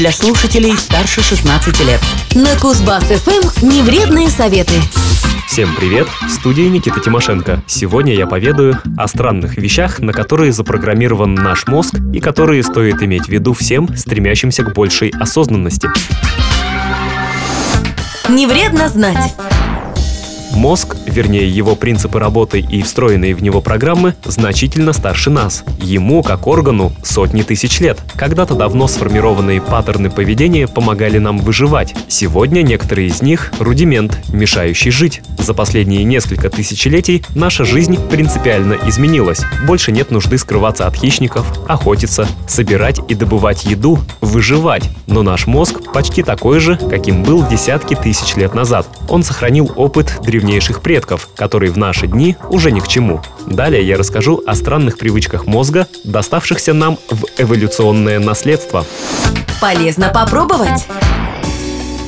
для слушателей старше 16 лет. На Кузбасс-ФМ невредные советы. Всем привет! В студии Никита Тимошенко. Сегодня я поведаю о странных вещах, на которые запрограммирован наш мозг и которые стоит иметь в виду всем, стремящимся к большей осознанности. Не вредно знать. Мозг, вернее его принципы работы и встроенные в него программы, значительно старше нас. Ему, как органу, сотни тысяч лет. Когда-то давно сформированные паттерны поведения помогали нам выживать. Сегодня некоторые из них – рудимент, мешающий жить. За последние несколько тысячелетий наша жизнь принципиально изменилась. Больше нет нужды скрываться от хищников, охотиться, собирать и добывать еду, выживать. Но наш мозг почти такой же, каким был десятки тысяч лет назад. Он сохранил опыт древнейших древнейших предков, которые в наши дни уже ни к чему. Далее я расскажу о странных привычках мозга, доставшихся нам в эволюционное наследство. Полезно попробовать.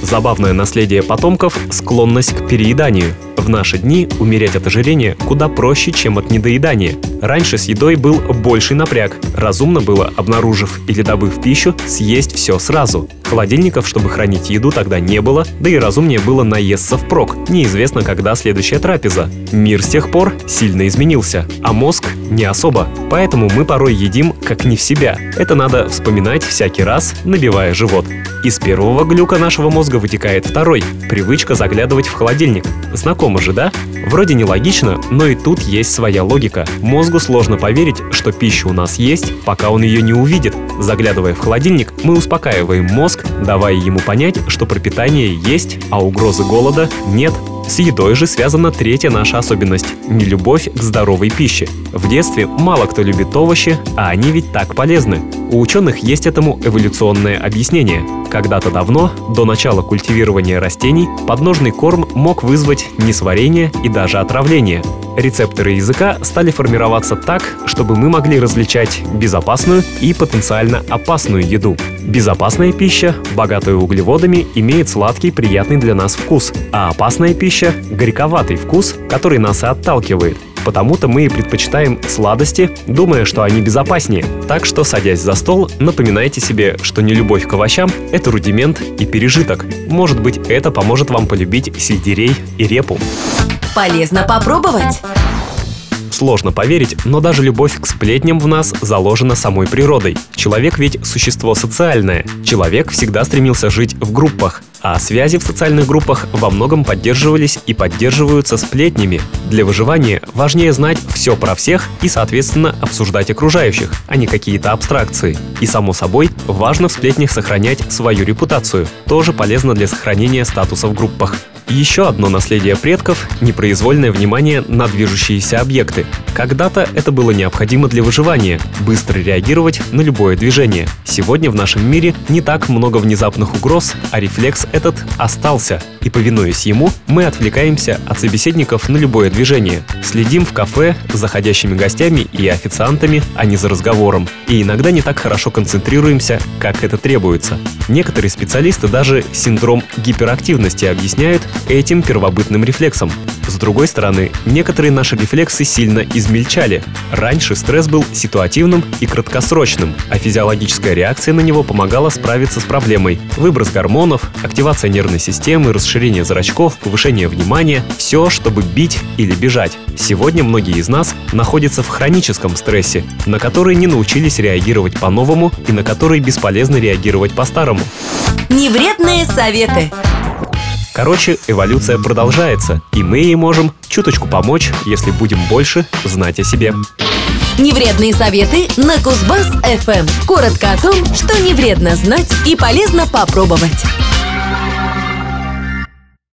Забавное наследие потомков – склонность к перееданию. В наши дни умереть от ожирения куда проще, чем от недоедания. Раньше с едой был больший напряг. Разумно было, обнаружив или добыв пищу, съесть все сразу. Холодильников, чтобы хранить еду, тогда не было, да и разумнее было наесться впрок. Неизвестно, когда следующая трапеза. Мир с тех пор сильно изменился, а мозг не особо. Поэтому мы порой едим как не в себя. Это надо вспоминать всякий раз, набивая живот. Из первого глюка нашего мозга вытекает второй – привычка заглядывать в холодильник. Знакомо же, да? Вроде нелогично, но и тут есть своя логика. Мозгу сложно поверить, что пища у нас есть, пока он ее не увидит. Заглядывая в холодильник, мы успокаиваем мозг, давая ему понять, что пропитание есть, а угрозы голода нет. С едой же связана третья наша особенность – нелюбовь к здоровой пище. В детстве мало кто любит овощи, а они ведь так полезны. У ученых есть этому эволюционное объяснение. Когда-то давно, до начала культивирования растений, подножный корм мог вызвать несварение и даже отравление. Рецепторы языка стали формироваться так, чтобы мы могли различать безопасную и потенциально опасную еду. Безопасная пища, богатая углеводами, имеет сладкий, приятный для нас вкус, а опасная пища – горьковатый вкус, который нас и отталкивает. Потому-то мы и предпочитаем сладости, думая, что они безопаснее. Так что, садясь за стол, напоминайте себе, что не любовь к овощам – это рудимент и пережиток. Может быть, это поможет вам полюбить сельдерей и репу. Полезно попробовать. Сложно поверить, но даже любовь к сплетням в нас заложена самой природой. Человек ведь существо социальное. Человек всегда стремился жить в группах, а связи в социальных группах во многом поддерживались и поддерживаются сплетнями. Для выживания важнее знать все про всех и, соответственно, обсуждать окружающих, а не какие-то абстракции. И, само собой, важно в сплетнях сохранять свою репутацию. Тоже полезно для сохранения статуса в группах. Еще одно наследие предков – непроизвольное внимание на движущиеся объекты. Когда-то это было необходимо для выживания – быстро реагировать на любое движение. Сегодня в нашем мире не так много внезапных угроз, а рефлекс этот остался, и, повинуясь ему, мы отвлекаемся от собеседников на любое движение. Следим в кафе за заходящими гостями и официантами, а не за разговором. И иногда не так хорошо концентрируемся, как это требуется. Некоторые специалисты даже синдром гиперактивности объясняют этим первобытным рефлексом. С другой стороны, некоторые наши рефлексы сильно измельчали. Раньше стресс был ситуативным и краткосрочным, а физиологическая реакция на него помогала справиться с проблемой. Выброс гормонов, активация нервной системы, расширение зрачков, повышение внимания – все, чтобы бить или бежать. Сегодня многие из нас находятся в хроническом стрессе, на который не научились реагировать по-новому и на который бесполезно реагировать по-старому. Невредные советы. Короче, эволюция продолжается, и мы ей можем чуточку помочь, если будем больше знать о себе. Невредные советы на Кузбасс ФМ. Коротко о том, что не вредно знать и полезно попробовать.